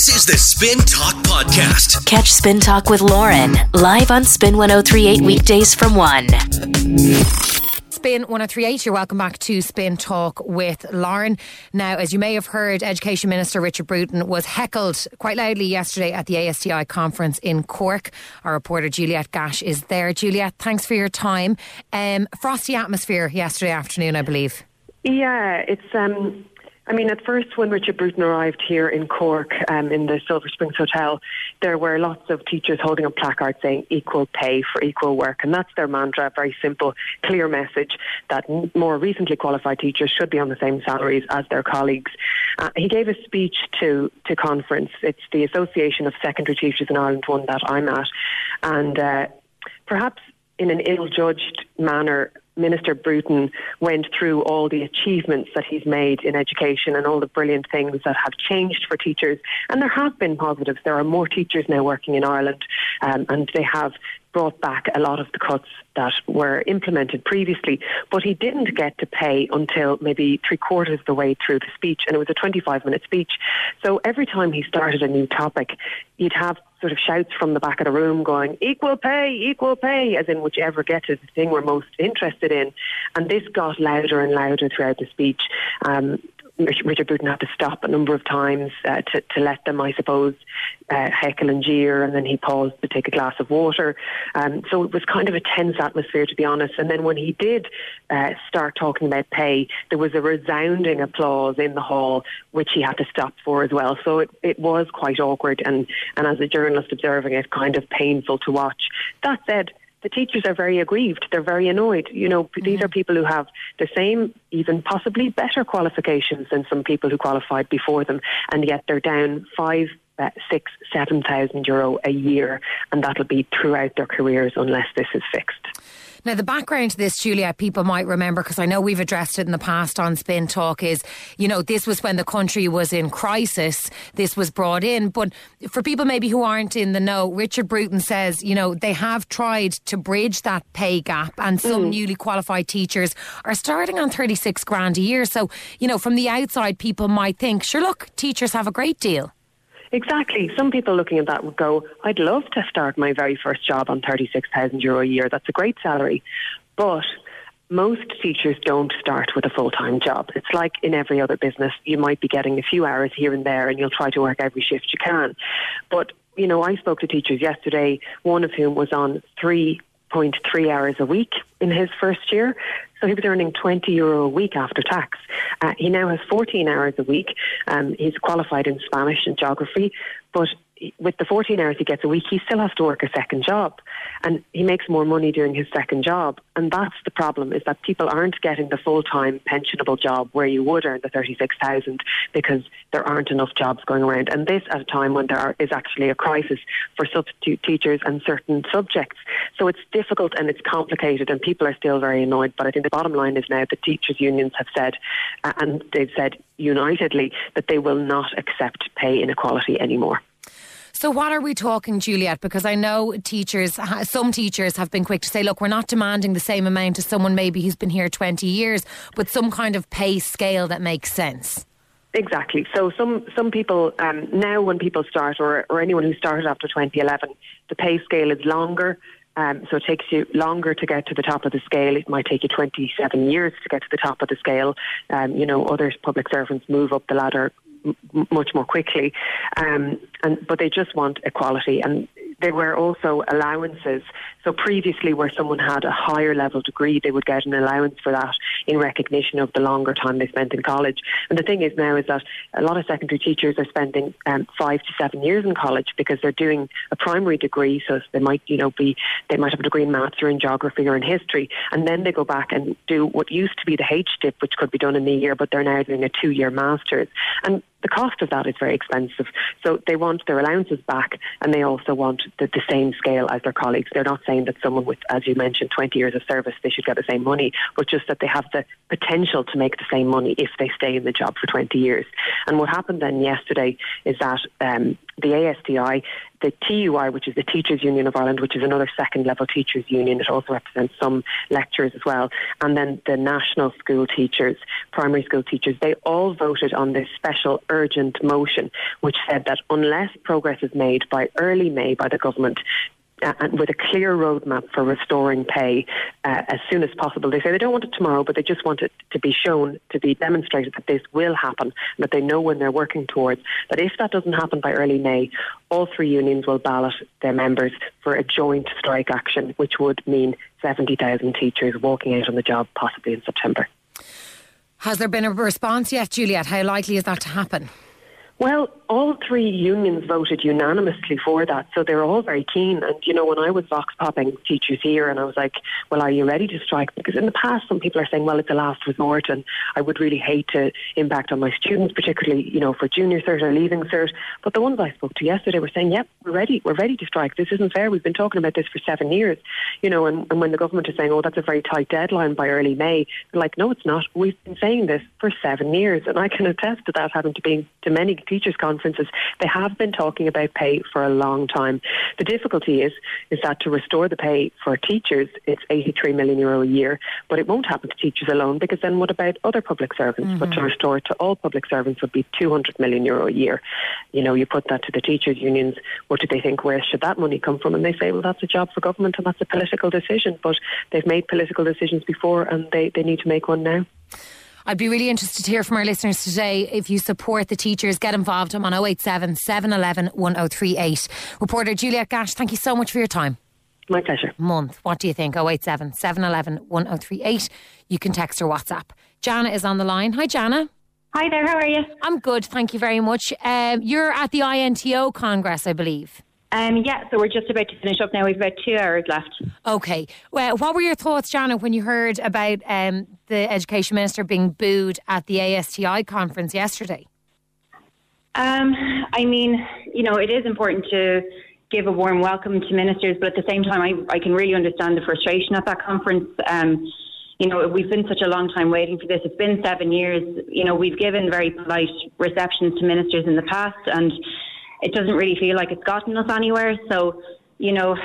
This is the Spin Talk Podcast. Catch Spin Talk with Lauren live on Spin 1038 weekdays from 1. Spin 1038, you're welcome back to Spin Talk with Lauren. Now, as you may have heard, Education Minister Richard Bruton was heckled quite loudly yesterday at the ASTI conference in Cork. Our reporter Juliet Gash is there. Juliet, thanks for your time. Um, frosty atmosphere yesterday afternoon, I believe. Yeah, it's um, I mean, at first, when Richard Bruton arrived here in Cork um, in the Silver Springs Hotel, there were lots of teachers holding up placards saying equal pay for equal work. And that's their mantra, a very simple, clear message that more recently qualified teachers should be on the same salaries as their colleagues. Uh, he gave a speech to, to conference. It's the Association of Secondary Teachers in Ireland, one that I'm at. And uh, perhaps in an ill judged manner, Minister Bruton went through all the achievements that he's made in education and all the brilliant things that have changed for teachers. And there have been positives. There are more teachers now working in Ireland, um, and they have brought back a lot of the cuts that were implemented previously, but he didn't get to pay until maybe three quarters of the way through the speech, and it was a 25 minute speech. So every time he started a new topic, you'd have sort of shouts from the back of the room going, equal pay, equal pay, as in whichever gets is the thing we're most interested in. And this got louder and louder throughout the speech. Um, Richard Bruton had to stop a number of times uh, to, to let them, I suppose, uh, heckle and jeer, and then he paused to take a glass of water. Um, so it was kind of a tense atmosphere, to be honest. And then when he did uh, start talking about pay, there was a resounding applause in the hall, which he had to stop for as well. So it, it was quite awkward, and, and as a journalist observing it, kind of painful to watch. That said, the teachers are very aggrieved. They're very annoyed. You know, mm-hmm. these are people who have the same, even possibly better qualifications than some people who qualified before them, and yet they're down five, uh, six, seven thousand euro a year, and that'll be throughout their careers unless this is fixed. Now, the background to this, Julia, people might remember because I know we've addressed it in the past on Spin Talk is, you know, this was when the country was in crisis. This was brought in. But for people maybe who aren't in the know, Richard Bruton says, you know, they have tried to bridge that pay gap and some mm. newly qualified teachers are starting on 36 grand a year. So, you know, from the outside, people might think, sure, look, teachers have a great deal. Exactly. Some people looking at that would go, I'd love to start my very first job on 36,000 euro a year. That's a great salary. But most teachers don't start with a full time job. It's like in every other business. You might be getting a few hours here and there and you'll try to work every shift you can. But, you know, I spoke to teachers yesterday, one of whom was on three 0.3 hours a week in his first year. So he was earning 20 euro a week after tax. Uh, he now has 14 hours a week. Um, he's qualified in Spanish and geography, but with the 14 hours he gets a week, he still has to work a second job. And he makes more money doing his second job. And that's the problem, is that people aren't getting the full-time pensionable job where you would earn the 36,000 because there aren't enough jobs going around. And this at a time when there are, is actually a crisis for substitute teachers and certain subjects. So it's difficult and it's complicated and people are still very annoyed. But I think the bottom line is now the teachers' unions have said, uh, and they've said unitedly, that they will not accept pay inequality anymore. So, what are we talking, Juliet? Because I know teachers, some teachers have been quick to say, look, we're not demanding the same amount as someone maybe who's been here 20 years, but some kind of pay scale that makes sense. Exactly. So some some people um, now, when people start, or or anyone who started after 2011, the pay scale is longer. Um, so it takes you longer to get to the top of the scale. It might take you 27 years to get to the top of the scale. Um, you know, other public servants move up the ladder much more quickly. Um, and but they just want equality, and there were also allowances. So previously, where someone had a higher level degree, they would get an allowance for that in recognition of the longer time they spent in college. And the thing is now is that a lot of secondary teachers are spending um, five to seven years in college because they're doing a primary degree. So they might, you know, be they might have a degree in maths or in geography or in history, and then they go back and do what used to be the HDIP, which could be done in a year, but they're now doing a two-year master's. And the cost of that is very expensive. So they want their allowances back and they also want the, the, same scale as their colleagues. They're not saying that someone with, as you mentioned, 20 years of service, they should get the same money, but just that they have the potential to make the same money if they stay in the job for 20 years. And what happened then yesterday is that um, the ASTI, the TUI, which is the Teachers Union of Ireland, which is another second level teachers union. It also represents some lecturers as well, and then the national school teachers, primary school teachers, they all voted on this special urgent motion, which said that unless progress is made by early May by the government uh, and with a clear roadmap for restoring pay uh, as soon as possible. They say they don't want it tomorrow, but they just want it to be shown, to be demonstrated that this will happen, that they know when they're working towards. That if that doesn't happen by early May, all three unions will ballot their members for a joint strike action, which would mean 70,000 teachers walking out on the job possibly in September. Has there been a response yet, Juliet? How likely is that to happen? Well, all three unions voted unanimously for that, so they're all very keen. And you know, when I was vox popping teachers here, and I was like, "Well, are you ready to strike?" Because in the past, some people are saying, "Well, it's a last resort," and I would really hate to impact on my students, particularly you know for junior cert or leaving cert. But the ones I spoke to yesterday were saying, "Yep, we're ready. We're ready to strike. This isn't fair. We've been talking about this for seven years." You know, and, and when the government is saying, "Oh, that's a very tight deadline by early May," they're like, "No, it's not. We've been saying this for seven years," and I can attest to that, having to be to many teachers' conferences they have been talking about pay for a long time. The difficulty is is that to restore the pay for teachers, it's 83 million euro a year, but it won't happen to teachers alone because then what about other public servants? Mm-hmm. But to restore it to all public servants would be 200 million euro a year. You know, you put that to the teachers unions. What do they think? Where should that money come from? And they say, well, that's a job for government and that's a political decision. But they've made political decisions before and they, they need to make one now. I'd be really interested to hear from our listeners today. If you support the teachers, get involved. I'm on 087 711 1038. Reporter Juliet Gash, thank you so much for your time. My pleasure. Month. What do you think? 087 711 1038. You can text or WhatsApp. Jana is on the line. Hi, Jana. Hi there, how are you? I'm good, thank you very much. Um, you're at the INTO Congress, I believe. Um, yeah, so we're just about to finish up now. We've about two hours left. Okay. Well, what were your thoughts, Jana, when you heard about um, the Education Minister being booed at the ASTI conference yesterday? Um, I mean, you know, it is important to give a warm welcome to ministers, but at the same time, I, I can really understand the frustration at that conference. Um, you know, we've been such a long time waiting for this. It's been seven years. You know, we've given very polite receptions to ministers in the past, and it doesn't really feel like it's gotten us anywhere. So, you know,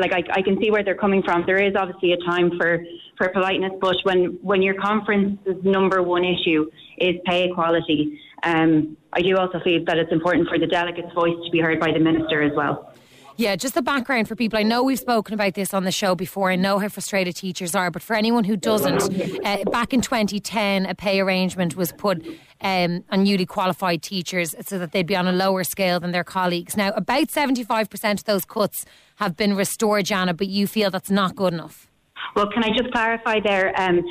like I, I can see where they're coming from. There is obviously a time for, for politeness, but when, when your conference's number one issue is pay equality, um, I do also feel that it's important for the delegate's voice to be heard by the minister as well. Yeah, just the background for people. I know we've spoken about this on the show before. I know how frustrated teachers are, but for anyone who doesn't, uh, back in 2010, a pay arrangement was put um, on newly qualified teachers so that they'd be on a lower scale than their colleagues. Now, about 75% of those cuts have been restored, Jana, but you feel that's not good enough. Well, can I just clarify there? Um,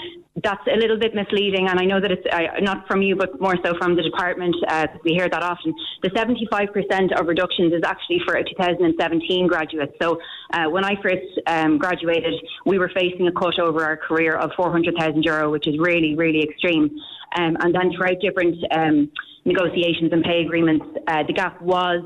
that's a little bit misleading, and I know that it's uh, not from you, but more so from the department. Uh, we hear that often. The 75% of reductions is actually for 2017 graduates. So uh, when I first um, graduated, we were facing a cut over our career of 400,000 euro, which is really, really extreme. Um, and then throughout different um, negotiations and pay agreements, uh, the gap was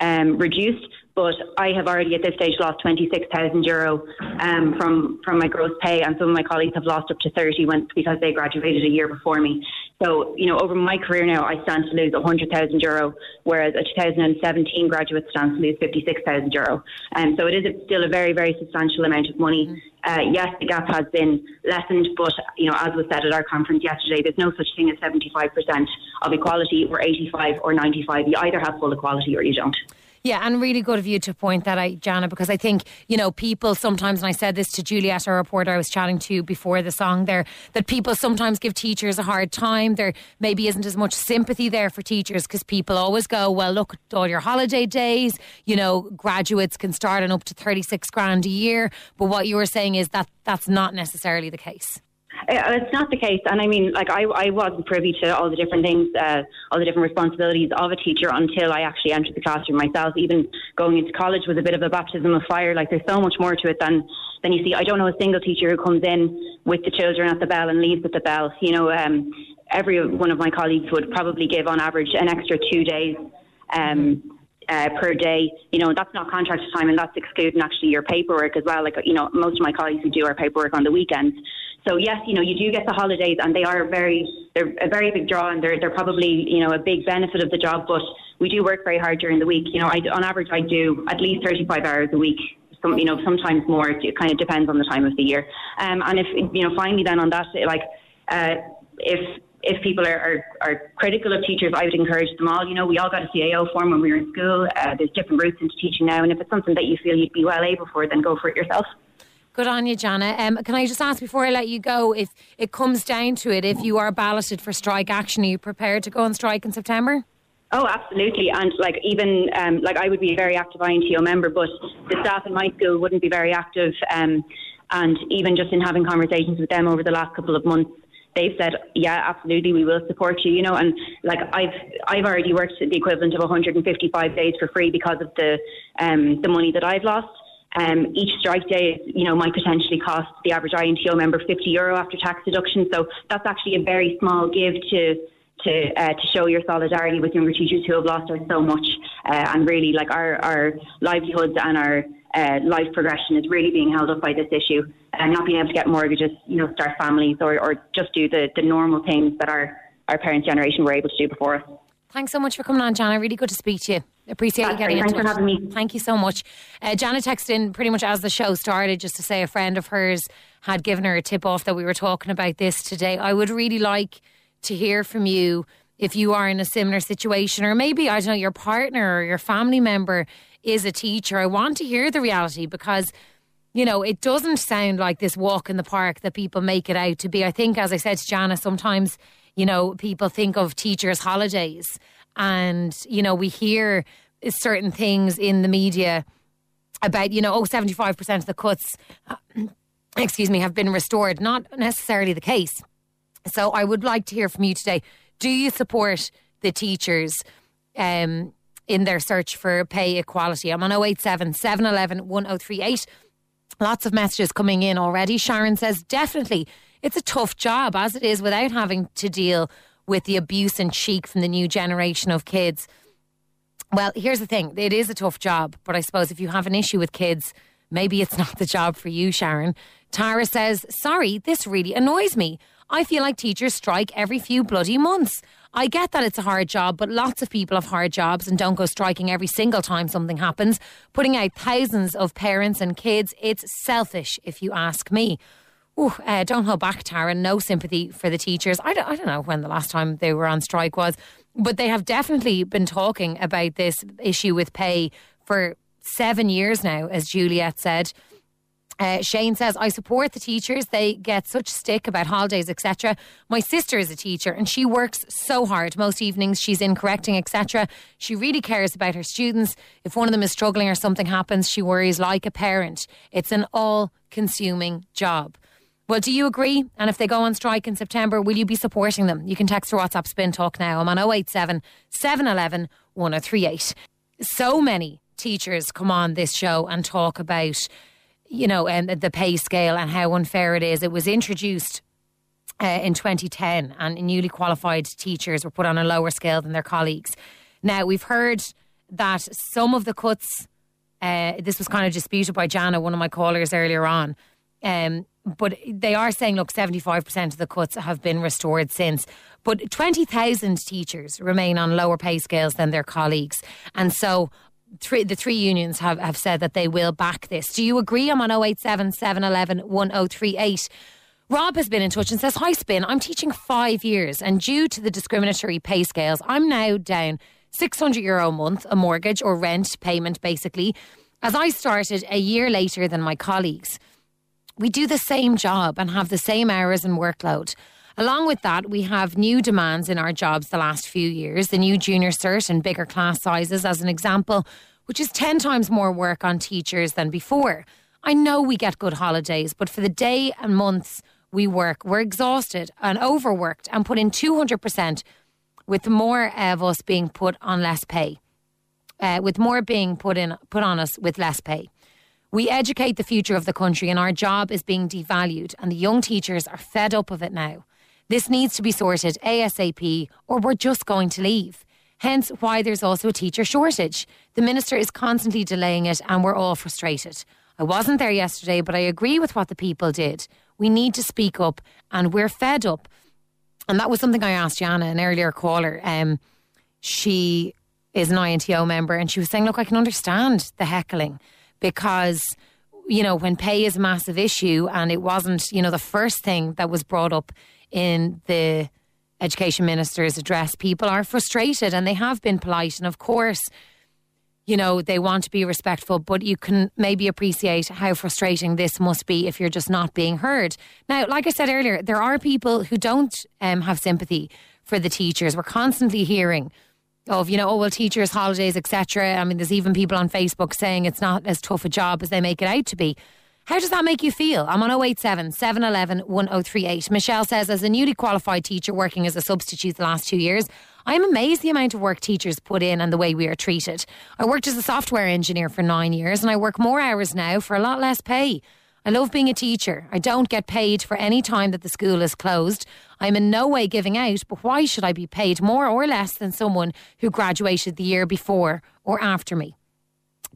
um, reduced but I have already at this stage lost 26,000 euro um, from from my gross pay, and some of my colleagues have lost up to 30 when, because they graduated a year before me. So, you know, over my career now, I stand to lose 100,000 euro, whereas a 2017 graduate stands to lose 56,000 euro. And um, so it is still a very, very substantial amount of money. Mm-hmm. Uh, yes, the gap has been lessened, but, you know, as was said at our conference yesterday, there's no such thing as 75% of equality or 85 or 95. You either have full equality or you don't. Yeah, and really good of you to point that out, Jana, because I think, you know, people sometimes, and I said this to Juliet, a reporter I was chatting to before the song there, that people sometimes give teachers a hard time. There maybe isn't as much sympathy there for teachers because people always go, well, look, all your holiday days, you know, graduates can start on up to 36 grand a year. But what you were saying is that that's not necessarily the case. Uh, it's not the case, and I mean, like I, I wasn't privy to all the different things, uh, all the different responsibilities of a teacher until I actually entered the classroom myself. Even going into college was a bit of a baptism of fire. Like there's so much more to it than than you see. I don't know a single teacher who comes in with the children at the bell and leaves at the bell. You know, um, every one of my colleagues would probably give on average an extra two days. Um, uh, per day. You know, that's not contracted time, and that's excluding actually your paperwork as well. Like, you know, most of my colleagues who do our paperwork on the weekends. So yes, you know, you do get the holidays, and they are very they're a very big draw, and they're they're probably you know a big benefit of the job. But we do work very hard during the week. You know, I, on average, I do at least 35 hours a week. Some, you know, sometimes more. It kind of depends on the time of the year. Um, and if you know, finally, then on that, like, uh, if if people are, are, are, critical of teachers, I would encourage them all. You know, we all got a CAO form when we were in school. Uh, there's different routes into teaching now, and if it's something that you feel you'd be well able for, then go for it yourself. Good on you, Jana. Um, can I just ask before I let you go, if it comes down to it, if you are balloted for strike action, are you prepared to go on strike in September? Oh, absolutely. And like even um, like I would be a very active INTO member, but the staff in my school wouldn't be very active. Um, and even just in having conversations with them over the last couple of months, they've said, yeah, absolutely, we will support you. You know, and like I've I've already worked the equivalent of 155 days for free because of the um, the money that I've lost. Um, each strike day, you know, might potentially cost the average INTO member 50 euro after tax deduction. So that's actually a very small give to to uh, to show your solidarity with younger teachers who have lost out so much, uh, and really like our our livelihoods and our uh, life progression is really being held up by this issue, and not being able to get mortgages, you know, start families or, or just do the, the normal things that our our parents' generation were able to do before us. Thanks so much for coming on, Jana. Really good to speak to you. Appreciate That's you getting great. in Thanks touch. for having me. Thank you so much. Uh, Jana texted in pretty much as the show started just to say a friend of hers had given her a tip off that we were talking about this today. I would really like to hear from you if you are in a similar situation, or maybe, I don't know, your partner or your family member is a teacher. I want to hear the reality because you know, it doesn't sound like this walk in the park that people make it out to be. I think, as I said to Jana, sometimes, you know, people think of teachers' holidays and, you know, we hear certain things in the media about, you know, oh, 75% of the cuts, uh, excuse me, have been restored. Not necessarily the case. So I would like to hear from you today. Do you support the teachers um, in their search for pay equality? I'm on 087 711 1038. Lots of messages coming in already. Sharon says, definitely, it's a tough job as it is without having to deal with the abuse and cheek from the new generation of kids. Well, here's the thing it is a tough job, but I suppose if you have an issue with kids, maybe it's not the job for you, Sharon. Tara says, sorry, this really annoys me. I feel like teachers strike every few bloody months. I get that it's a hard job, but lots of people have hard jobs and don't go striking every single time something happens. Putting out thousands of parents and kids, it's selfish, if you ask me. Ooh, uh, don't hold back, Tara. No sympathy for the teachers. I don't, I don't know when the last time they were on strike was, but they have definitely been talking about this issue with pay for seven years now, as Juliet said. Uh, Shane says, I support the teachers. They get such stick about holidays, etc. My sister is a teacher and she works so hard. Most evenings she's in correcting, etc. She really cares about her students. If one of them is struggling or something happens, she worries like a parent. It's an all consuming job. Well, do you agree? And if they go on strike in September, will you be supporting them? You can text or WhatsApp Spin Talk now. I'm on 087 711 1038. So many teachers come on this show and talk about you know, and the pay scale and how unfair it is. It was introduced uh, in 2010, and newly qualified teachers were put on a lower scale than their colleagues. Now we've heard that some of the cuts. Uh, this was kind of disputed by Jana, one of my callers earlier on. Um, but they are saying, look, 75% of the cuts have been restored since. But 20,000 teachers remain on lower pay scales than their colleagues. And so three, the three unions have, have said that they will back this. Do you agree? I'm on 087 711 1038. Rob has been in touch and says, Hi, Spin. I'm teaching five years, and due to the discriminatory pay scales, I'm now down 600 euro a month, a mortgage or rent payment, basically, as I started a year later than my colleagues. We do the same job and have the same hours and workload. Along with that, we have new demands in our jobs the last few years, the new junior cert and bigger class sizes, as an example, which is 10 times more work on teachers than before. I know we get good holidays, but for the day and months we work, we're exhausted and overworked and put in 200% with more of us being put on less pay. Uh, with more being put in put on us with less pay. We educate the future of the country and our job is being devalued and the young teachers are fed up of it now. This needs to be sorted ASAP or we're just going to leave. Hence why there's also a teacher shortage. The minister is constantly delaying it and we're all frustrated. I wasn't there yesterday, but I agree with what the people did. We need to speak up, and we're fed up. And that was something I asked Jana, an earlier caller. Um, she is an INTO member, and she was saying, "Look, I can understand the heckling because." You know, when pay is a massive issue, and it wasn't, you know, the first thing that was brought up in the education minister's address, people are frustrated and they have been polite. And of course, you know, they want to be respectful, but you can maybe appreciate how frustrating this must be if you're just not being heard. Now, like I said earlier, there are people who don't um, have sympathy for the teachers. We're constantly hearing of, you know, oh, well, teachers, holidays, etc. I mean, there's even people on Facebook saying it's not as tough a job as they make it out to be. How does that make you feel? I'm on 087 711 1038. Michelle says, as a newly qualified teacher working as a substitute the last two years, I'm amazed the amount of work teachers put in and the way we are treated. I worked as a software engineer for nine years and I work more hours now for a lot less pay. I love being a teacher. I don't get paid for any time that the school is closed. I'm in no way giving out, but why should I be paid more or less than someone who graduated the year before or after me?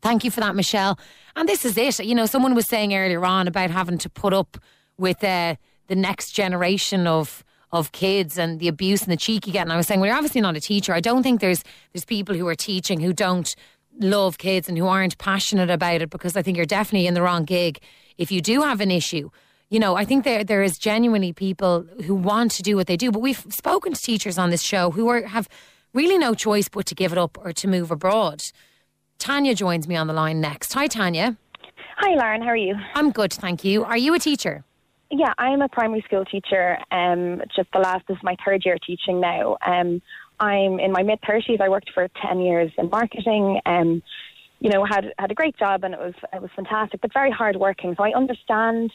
Thank you for that, Michelle. And this is it. You know, someone was saying earlier on about having to put up with uh, the next generation of of kids and the abuse and the cheek you get. And I was saying, well, you're obviously not a teacher. I don't think there's there's people who are teaching who don't love kids and who aren't passionate about it because I think you're definitely in the wrong gig if you do have an issue. You know, I think there there is genuinely people who want to do what they do, but we've spoken to teachers on this show who are have really no choice but to give it up or to move abroad. Tanya joins me on the line next. Hi, Tanya. Hi, Lauren. How are you? I'm good, thank you. Are you a teacher? Yeah, I'm a primary school teacher. Um, just the last this is my third year teaching now. Um, I'm in my mid thirties. I worked for ten years in marketing. Um, you know, had had a great job and it was it was fantastic, but very hard working. So I understand,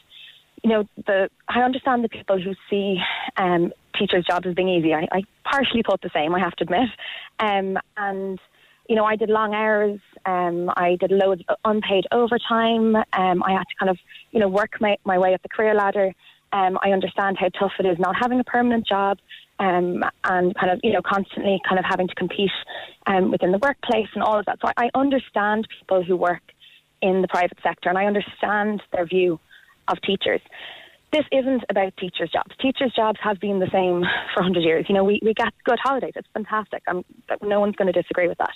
you know, the I understand the people who see um, teachers' jobs as being easy. I, I partially thought the same. I have to admit, um, and you know, I did long hours. Um, I did loads of unpaid overtime. Um, I had to kind of, you know, work my, my way up the career ladder. Um, I understand how tough it is not having a permanent job um, and kind of, you know, constantly kind of having to compete um, within the workplace and all of that. So I, I understand people who work in the private sector and I understand their view of teachers this isn't about teachers' jobs. Teachers' jobs have been the same for 100 years. You know, we, we get good holidays. It's fantastic. No one's going to disagree with that.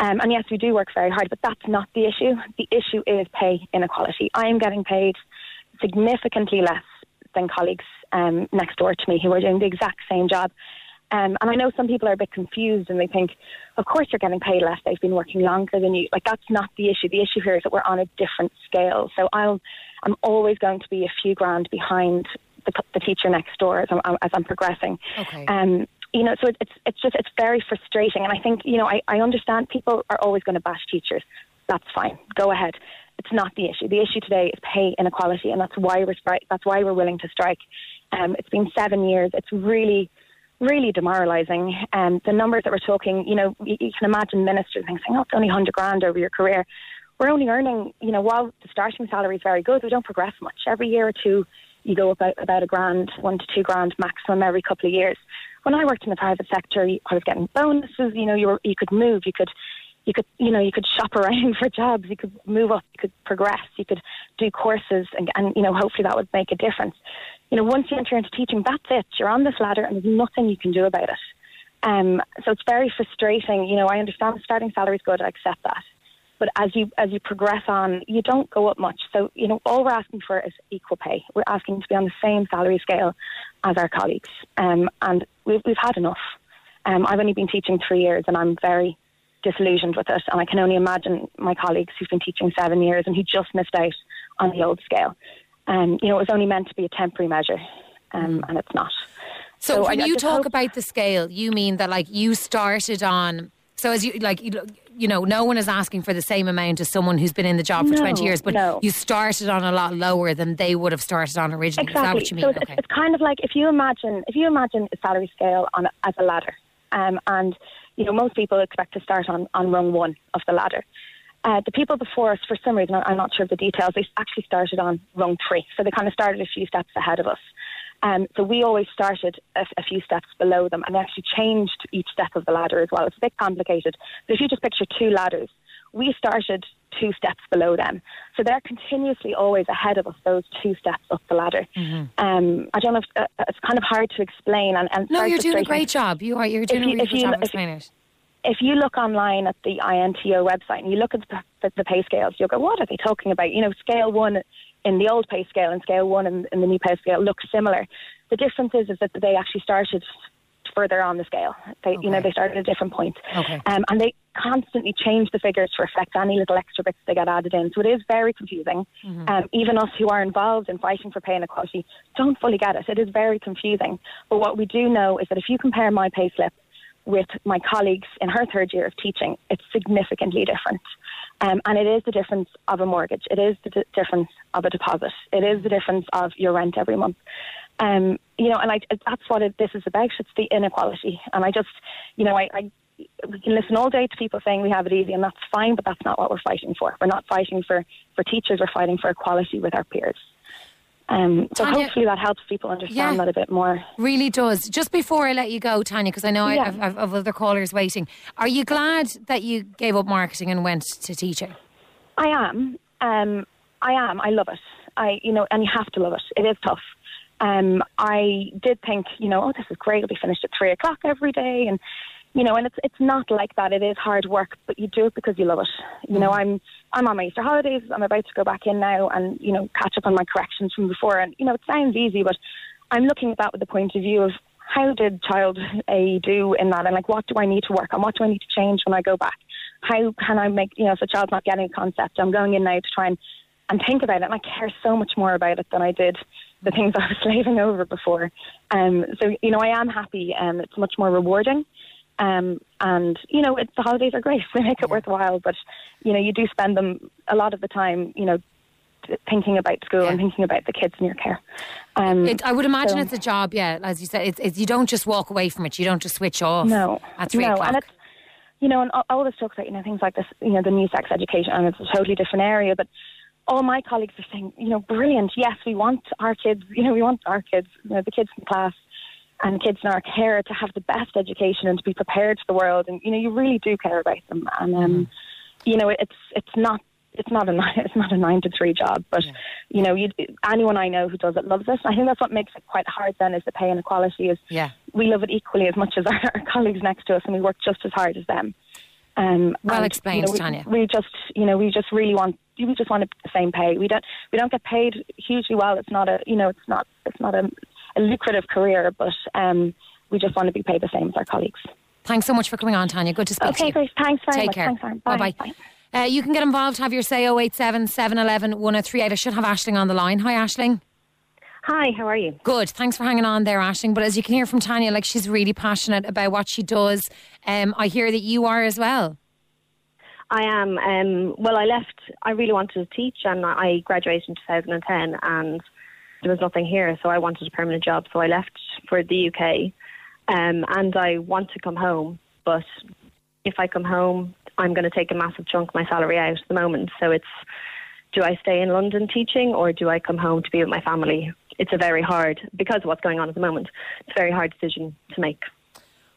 Um, and yes, we do work very hard, but that's not the issue. The issue is pay inequality. I am getting paid significantly less than colleagues um, next door to me who are doing the exact same job. Um, and I know some people are a bit confused and they think, of course you're getting paid less. They've been working longer than you. Like that's not the issue. The issue here is that we're on a different scale. So I'll, I'm always going to be a few grand behind the, the teacher next door as I'm, as I'm progressing. Okay. Um, you know, so it's it's just it's very frustrating. And I think you know I, I understand people are always going to bash teachers. That's fine. Go ahead. It's not the issue. The issue today is pay inequality, and that's why we're stri- that's why we're willing to strike. Um, it's been seven years. It's really really demoralising. Um, the numbers that we're talking, you know, you, you can imagine ministers saying, "Oh, it's only hundred grand over your career." We're only earning, you know, while the starting salary is very good, we don't progress much. Every year or two, you go about about a grand, one to two grand maximum every couple of years. When I worked in the private sector, I was getting bonuses. You know, you were you could move, you could you could you know you could shop around for jobs you could move up you could progress you could do courses and, and you know hopefully that would make a difference you know, once you enter into teaching, that's it. You're on this ladder and there's nothing you can do about it. Um, so it's very frustrating. You know, I understand the starting salary is good. I accept that. But as you as you progress on, you don't go up much. So you know, all we're asking for is equal pay. We're asking to be on the same salary scale as our colleagues, um, and we've we've had enough. Um, I've only been teaching three years, and I'm very disillusioned with it. And I can only imagine my colleagues who've been teaching seven years and who just missed out on the old scale. Um, you know, it was only meant to be a temporary measure, um, mm. and it's not. So, so when I, you talk about the scale, you mean that like you started on. So as you like, you, you know, no one is asking for the same amount as someone who's been in the job for no, twenty years, but no. you started on a lot lower than they would have started on originally. Exactly. Is that what you mean? So it's, okay. it's kind of like if you imagine if you imagine a salary scale on as a ladder, um, and you know most people expect to start on on rung one of the ladder. Uh, the people before us, for some reason, I'm not sure of the details, they actually started on rung three. So they kind of started a few steps ahead of us. Um, so we always started a, a, few steps below them and they actually changed each step of the ladder as well. It's a bit complicated. But if you just picture two ladders, we started two steps below them. So they're continuously always ahead of us, those two steps up the ladder. Um, I don't know if uh, it's kind of hard to explain. And, and No, you're doing a great job. You are. You're doing you- a really if good you- job if- explaining it. if you look online at the INTO website and you look at the pay scales, you'll go, what are they talking about? You know, scale one in the old pay scale and scale one and, in the new pay scale look similar. The difference is, is that they actually started further on the scale. They, you know, they started at a different point. Okay. Um, and they constantly change the figures to reflect any little extra bits they get added in. So it is very confusing. Um, even us who are involved in fighting for pay inequality don't fully get it. It is very confusing. But what we do know is that if you compare my pay slip with my colleagues in her third year of teaching, it's significantly different. Um, and it is the difference of a mortgage. It is the d- difference of a deposit. It is the difference of your rent every month. Um, you know, and I, that's what it, this is about. It's the inequality. And I just, you know, I, I we can listen all day to people saying we have it easy, and that's fine, but that's not what we're fighting for. We're not fighting for, for teachers, we're fighting for equality with our peers. Um, so Tanya- hopefully that helps people understand Yeah. that a bit more. Really does. Just before I let you go, Tanya, because I know I Yeah. have, I've, I've other callers waiting. Are you glad that you gave up marketing and went to teaching? I am. Um, I am. I love it. I, you know, and you have to love it. It is tough. Um, I did think, you know, oh, this is great. I'll be finished at three o'clock every day, and you know, and it's it's not like that. It is hard work, but you do it because you love it. You know, I'm I'm on my Easter holidays. I'm about to go back in now, and you know, catch up on my corrections from before. And you know, it sounds easy, but I'm looking at that with the point of view of how did child A do in that, and like what do I need to work on? What do I need to change when I go back? How can I make you know if a child's not getting a concept? I'm going in now to try and and think about it. And I care so much more about it than I did the things I was slaving over before. Um, so you know, I am happy, and it's much more rewarding. Um, and you know, it, the holidays are great; they make it worthwhile. But you know, you do spend them a lot of the time, you know, thinking about school and thinking about the kids in your care. Um, It, I would imagine so- it's a job, yeah. As you said, it's, it's, you don't just walk away from it. You don't just switch off No, at three no, o'clock. and it's you know, and all, all this talks about you know things like this, you know, the new sex education, and it's a totally different area. But all my colleagues are saying, you know, brilliant. Yes, we want our kids, you know, we want our kids, you know, the kids in class and kids in our care to have the best education and to be prepared for the world. And you know, you really do care about them. And um, you know, it's it's not. It's not a nine, it's not a nine to three job, but you know, you, anyone I know who does it loves it. I think that's what makes it quite hard. Then is the pay inequality is yeah. we love it equally as much as our, our colleagues next to us, and we work just as hard as them. Um, Well and, explained, you know, we- Tanya. We just, you know, we just really want, we just want the same pay. We don't, we don't get paid hugely well. It's not a, you know, it's not, it's not a, a lucrative career, but um, we just want to be paid the same as our colleagues. Thanks so much for coming on, Tanya. Good to speak to Okay, you. great. Thanks very Take much. care. Thanks, Aaron. Bye. Bye-bye. Bye. Uh, you can get involved. Have your say 087 711 1038. I should have Ashling on the line. Hi, Ashling. Hi, how are you? Good. Thanks for hanging on there, Ashling. But as you can hear from Tanya, like she's really passionate about what she does. Um, I hear that you are as well. I am. Um, well, I left. I really wanted to teach, and I graduated in 2010, and there was nothing here, so I wanted a permanent job. So I left for the UK, um, and I want to come home. But if I come home, I'm going to take a massive chunk of my salary out at the moment. So it's do I stay in London teaching, or do I come home to be with my family? It's a very hard because of what's going on at the moment. It's a very hard decision to make.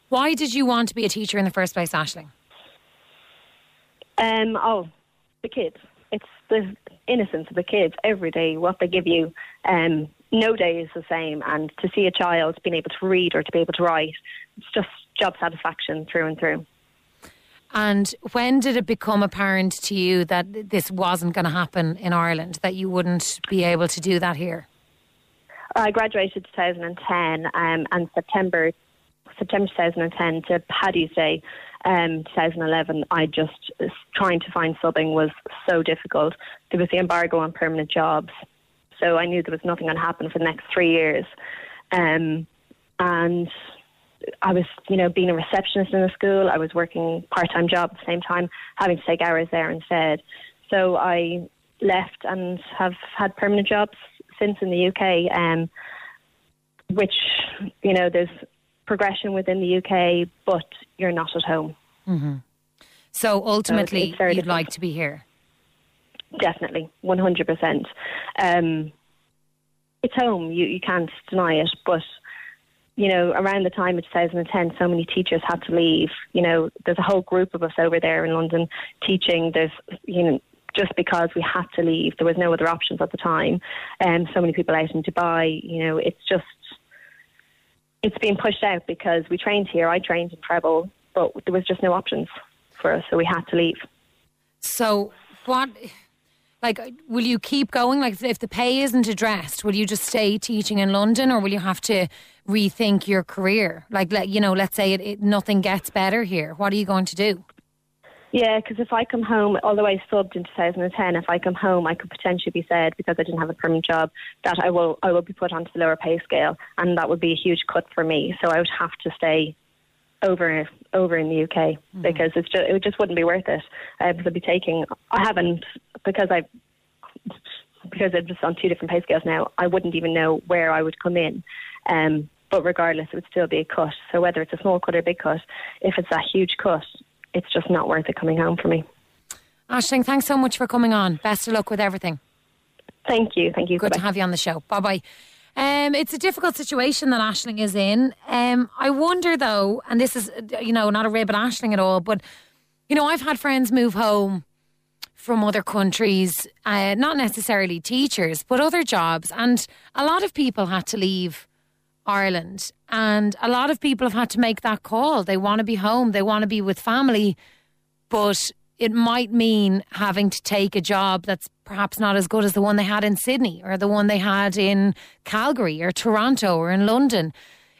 Why did you want to be a teacher in the first place, Ashling? Um, oh, the kids. It's the innocence of the kids every day, what they give you. Um, no day is the same. And to see a child being able to read or to be able to write, it's just job satisfaction through and through. And when did it become apparent to you that this wasn't going to happen in Ireland, that you wouldn't be able to do that here? I graduated 2010 um, and September September 2010 to Paddy's Day um, 2011. I just trying to find subbing was so difficult. There was the embargo on permanent jobs, so I knew there was nothing going to happen for the next three years. Um, and I was, you know, being a receptionist in a school. I was working part-time job at the same time, having to take hours there instead. So I left and have had permanent jobs since in the UK, um, which you know there's progression within the UK, but you're not at home. So ultimately, it's very you'd like to be here. Definitely, 100%. Um, it's home. You you can't deny it, but you know, around the time of 2010, so many teachers had to leave. You know, there's a whole group of us over there in London teaching. There's, you know, just because we had to leave. There was no other options at the time. And um, so many people out in Dubai, you know, it's just, it's been pushed out because we trained here. I trained in Froebel, but there was just no options for us, so we had to leave. So, what, like, will you keep going? Like, if the pay isn't addressed, will you just stay teaching in London or will you have to rethink your career? Like, let, you know, let's say it, it nothing gets better here. What are you going to do? Yeah, because if I come home, although I subbed in 2010, if I come home, I could potentially be said because I didn't have a permanent job that I will I will be put onto the lower pay scale, and that would be a huge cut for me. So I would have to stay over over in the UK mm-hmm. because it's just it just wouldn't be worth it. Uh, because I'd be taking I haven't because I because it's just on two different pay scales now. I wouldn't even know where I would come in. Um, but regardless, it would still be a cut. So whether it's a small cut or a big cut, if it's a huge cut, it's just not worth it coming home for me. Ashling, thanks so much for coming on. Best of luck with everything. Thank you. Thank you. Good Bye-bye. to have you on the show. Bye bye. Um, it's a difficult situation that Ashling is in. Um, I wonder though, and this is, you know, not a rib at Ashling at all, but, you know, I've had friends move home from other countries, uh, not necessarily teachers, but other jobs. And a lot of people had to leave Ireland. And a lot of people have had to make that call. They want to be home, they want to be with family, but it might mean having to take a job that's perhaps not as good as the one they had in Sydney or the one they had in Calgary or Toronto or in London.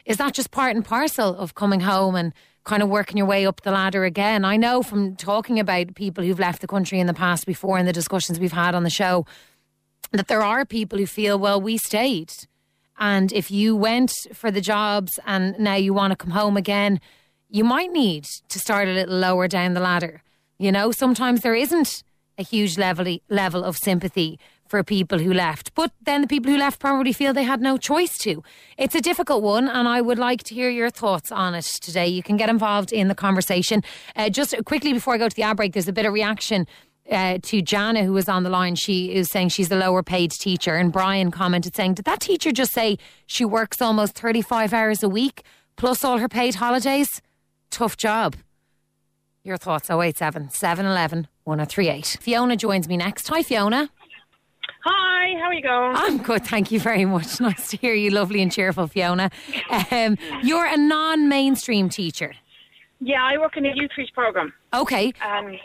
Is that just part and parcel of coming home and kind of working your way up the ladder again? I know from talking about people who've left the country in the past before in the discussions we've had on the show that there are people who feel, well, we stayed and if you went for the jobs and now you want to come home again, you might need to start a little lower down the ladder. You know, sometimes there isn't a huge level level of sympathy for people who left. But then the people who left probably feel they had no choice to. It's a difficult one, and I would like to hear your thoughts on it today. You can get involved in the conversation. Uh, just quickly before I go to the ad break, there's a bit of reaction uh, to Jana, who was on the line, she is saying she's a lower paid teacher. And Brian commented saying, Did that teacher just say she works almost 35 hours a week plus all her paid holidays? Tough job. Your thoughts 087 711 1038. Fiona joins me next. Hi, Fiona. Hi, how are you going? I'm good, thank you very much. Nice to hear you, lovely and cheerful, Fiona. Um, you're a non mainstream teacher. Yeah, I work in a youth reach program. Okay. And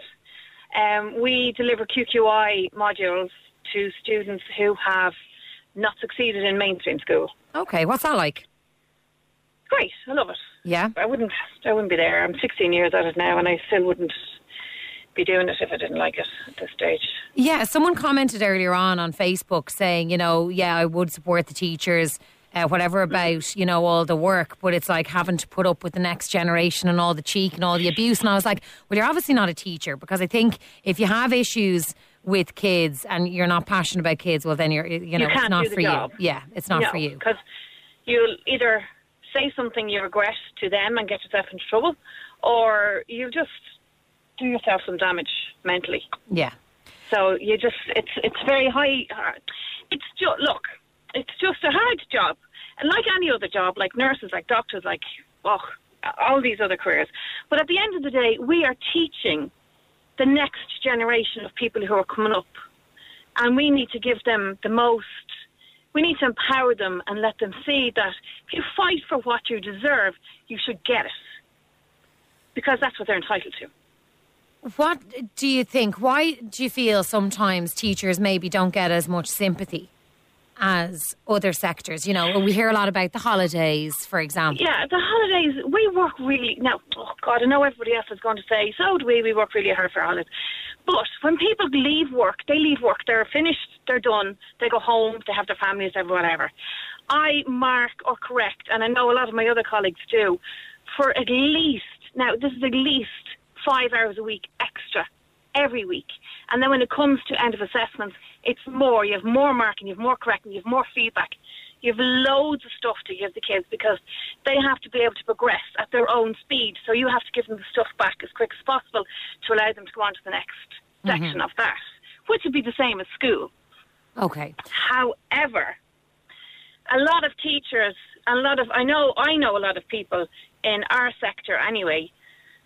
um, we deliver QQI modules to students who have not succeeded in mainstream school. Okay, what's that like? Great, I love it. Yeah, I wouldn't, I wouldn't be there. I'm 16 years at it now, and I still wouldn't be doing it if I didn't like it at this stage. Yeah, someone commented earlier on on Facebook saying, you know, yeah, I would support the teachers uh, whatever about you know all the work, but it's like having to put up with the next generation and all the cheek and all the abuse. And I was like, well, you're obviously not a teacher because I think if you have issues with kids and you're not passionate about kids, well, then you're you know you it's not for job. you. Yeah, it's not no, for you because you'll either say something you regret to them and get yourself into trouble, or you'll just do yourself some damage mentally. Yeah. So you just it's it's very high. It's just look, it's just a hard job. And like any other job, like nurses, like doctors, like, oh, all these other careers. But at the end of the day, we are teaching the next generation of people who are coming up. And we need to give them the most, we need to empower them and let them see that if you fight for what you deserve, you should get it. Because that's what they're entitled to. What do you think? Why do you feel sometimes teachers maybe don't get as much sympathy? As other sectors? You know, we hear a lot about the holidays, for example. Yeah, the holidays, we work really, now, oh God, I know everybody else is going to say, so do we, we work really hard for holidays. But when people leave work, they leave work, they're finished, they're done, they go home, they have their families, whatever. I mark or correct, and I know a lot of my other colleagues do, for at least, now this is at least five hours a week extra every week. And then when it comes to end of assessments, it's more. You have more marking, you have more correcting, you have more feedback. You have loads of stuff to give the kids because they have to be able to progress at their own speed. So you have to give them the stuff back as quick as possible to allow them to go on to the next mm-hmm. section of that, which would be the same as school. Okay. However, a lot of teachers, a lot of I know I know a lot of people in our sector anyway,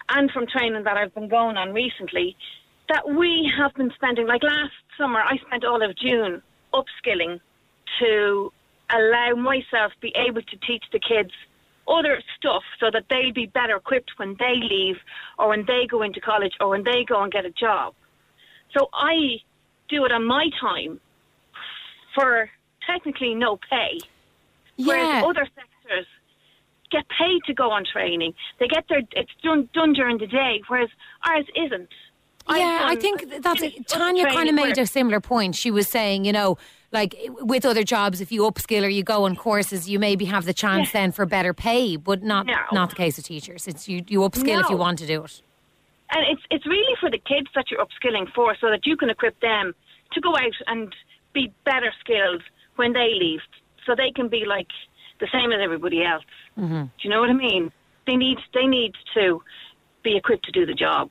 and from training that I've been going on recently, that we have been spending, like last summer, I spent all of June upskilling to allow myself be able to teach the kids other stuff so that they'll be better equipped when they leave or when they go into college or when they go and get a job. So I do it on my time for technically no pay. Whereas Yeah. other sectors get paid to go on training. They get their it's done done during the day, whereas ours isn't. Yeah, I done- think that's Tanya kind of made where- a similar point. She was saying, you know, like with other jobs, if you upskill or you go on courses, you maybe have the chance then for better pay, but not No. not the case of teachers. It's you you upskill if you want to do it. and it's it's really for the kids that you're upskilling for, so that you can equip them to go out and be better skilled when they leave, so they can be like the same as everybody else. Mm-hmm. Do you know what I mean? They need they need to be equipped to do the job,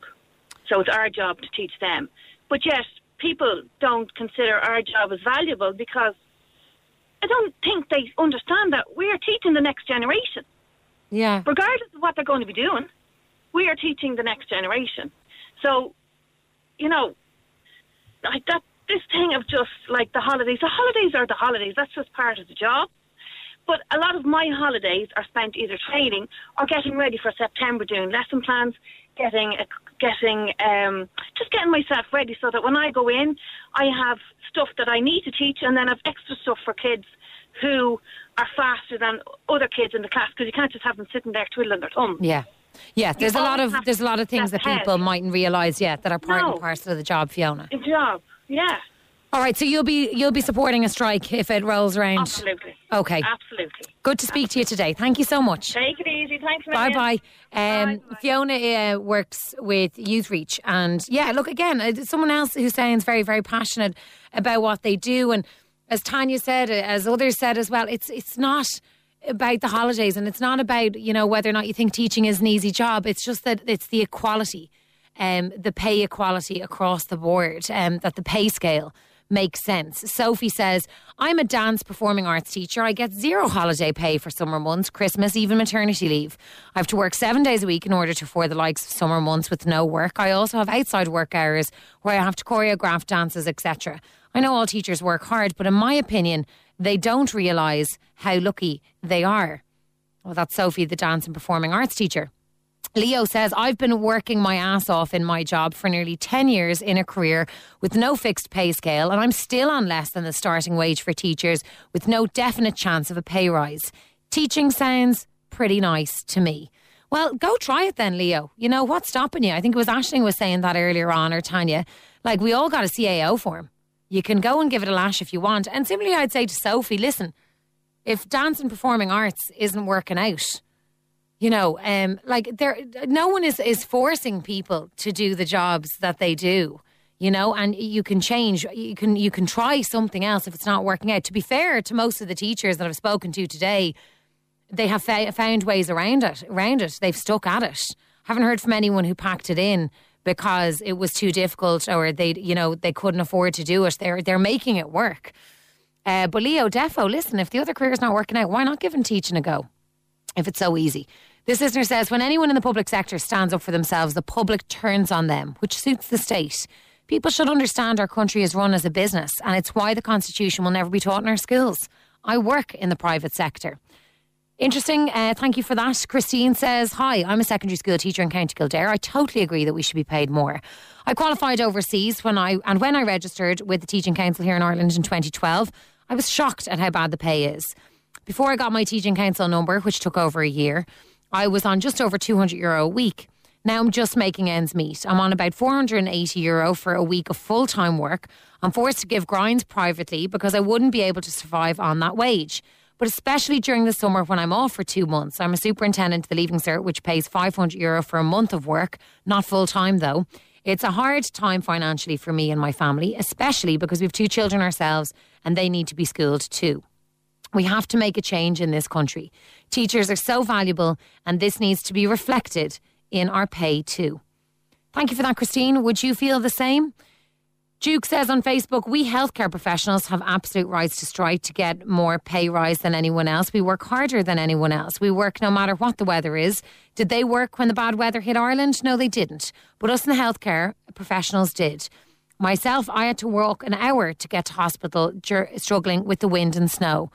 so it's our job to teach them. But yet, people don't consider our job as valuable because I don't think they understand that we are teaching the next generation Yeah. regardless of what they're going to be doing, we are teaching the next generation. So, you know, like that, this thing of just like the holidays, the holidays are the holidays. That's just part of the job. But a lot of my holidays are spent either training or getting ready for September, doing lesson plans, getting a, getting um, just getting myself ready so that when I go in, I have stuff that I need to teach, and then I've extra stuff for kids who are faster than other kids in the class because you can't just have them sitting there twiddling their thumbs. Yeah. Yeah, there's a lot of there's a lot of things that ahead. people mightn't realise yet that are part No. and parcel of the job, Fiona. A job, yeah, All right, so you'll be you'll be supporting a strike if it rolls around. absolutely. Okay. Absolutely. Good to speak to you today. Thank you so much. Take it easy. Thanks, a Bye bye. Um. Fiona uh, works with Youthreach, and yeah, look again, uh, someone else who sounds very, very passionate about what they do, and as Tanya said, uh, as others said as well, it's it's not about the holidays, and it's not about you know whether or not you think teaching is an easy job. It's just that it's the equality, um, the pay equality across the board, um, that the pay scale makes sense. Sophie says, I'm a dance performing arts teacher. I get zero holiday pay for summer months, Christmas, even maternity leave. I have to work seven days a week in order to afford the likes of summer months with no work. I also have outside work hours where I have to choreograph dances, etc. I know all teachers work hard, but in my opinion, they don't realise how lucky they are. Well, that's Sophie, the dance and performing arts teacher. Leo says, I've been working my ass off in my job for nearly 10 years in a career with no fixed pay scale, and I'm still on less than the starting wage for teachers with no definite chance of a pay rise. Teaching sounds pretty nice to me. Well, go try it then, Leo. You know, what's stopping you? I think it was Ashling was saying that earlier on, or Tanya. Like, we all got a CAO form. You can go and give it a lash if you want. And similarly, I'd say to Sophie, listen, if dance and performing arts isn't working out, you know, um, like there, no one is is forcing people to do the jobs that they do. You know, and you can change. You can you can try something else if it's not working out. To be fair to most of the teachers that I've spoken to today, they have fa- found ways around it. Around it, they've stuck at it. Haven't heard from anyone who packed it in because it was too difficult or they, you know, they couldn't afford to do it. They're they're making it work. Uh, but Leo Defo, listen, if the other career's not working out, why not giving teaching a go? If it's so easy. This listener says, when anyone in the public sector stands up for themselves, the public turns on them, which suits the state. People should understand our country is run as a business, and it's why the Constitution will never be taught in our schools. I work in the private sector. Interesting. Uh, thank you for that. Christine says, Hi, I'm a secondary school teacher in County Kildare. I totally agree that we should be paid more. I qualified overseas when I and when I registered with the Teaching Council here in Ireland in 2012, I was shocked at how bad the pay is. Before I got my Teaching Council number, which took over a year, I was on just over 200 euro a week. Now I'm just making ends meet. I'm on about 480 euro for a week of full time work. I'm forced to give grinds privately because I wouldn't be able to survive on that wage. But especially during the summer when I'm off for two months, I'm a superintendent to the Leaving Cert, which pays 500 euro for a month of work, not full time though. It's a hard time financially for me and my family, especially because we have two children ourselves and they need to be schooled too. We have to make a change in this country. Teachers are so valuable, and this needs to be reflected in our pay too. Thank you for that, Christine. Would you feel the same? Duke says on Facebook, we healthcare professionals have absolute rights to strike to get more pay rise than anyone else. We work harder than anyone else. We work no matter what the weather is. Did they work when the bad weather hit Ireland? No, they didn't. But us in the healthcare professionals did. Myself, I had to walk an hour to get to hospital, struggling with the wind and snow.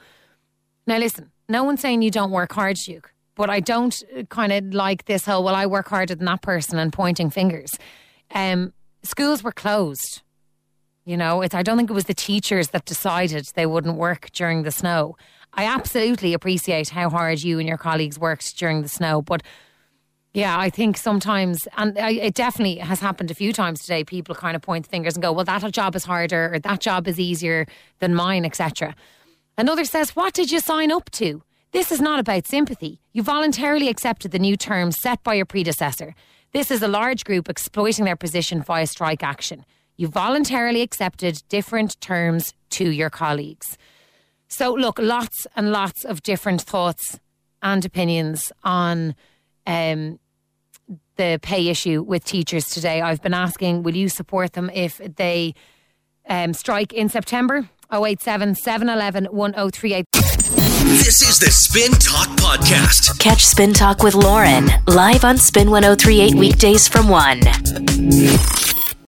Now, listen, no one's saying you don't work hard, Duke, but I don't uh, kind of like this whole, well, I work harder than that person and pointing fingers. Um, schools were closed you know, it's, I don't think it was the teachers that decided they wouldn't work during the snow. I absolutely appreciate how hard you and your colleagues worked during the snow, but yeah, I think sometimes, and it definitely has happened a few times today. People kind of point fingers and go, "Well, that job is harder, or that job is easier than mine, etc." Another says, "What did you sign up to? This is not about sympathy. You voluntarily accepted the new terms set by your predecessor. This is a large group exploiting their position via strike action. You voluntarily accepted different terms to your colleagues. So, look, lots and lots of different thoughts and opinions on um, the pay issue with teachers today. I've been asking, will you support them if they um, strike in September? 087 711 1038. This is the Spin Talk Podcast. Catch Spin Talk with Lauren live on Spin 1038 weekdays from 1.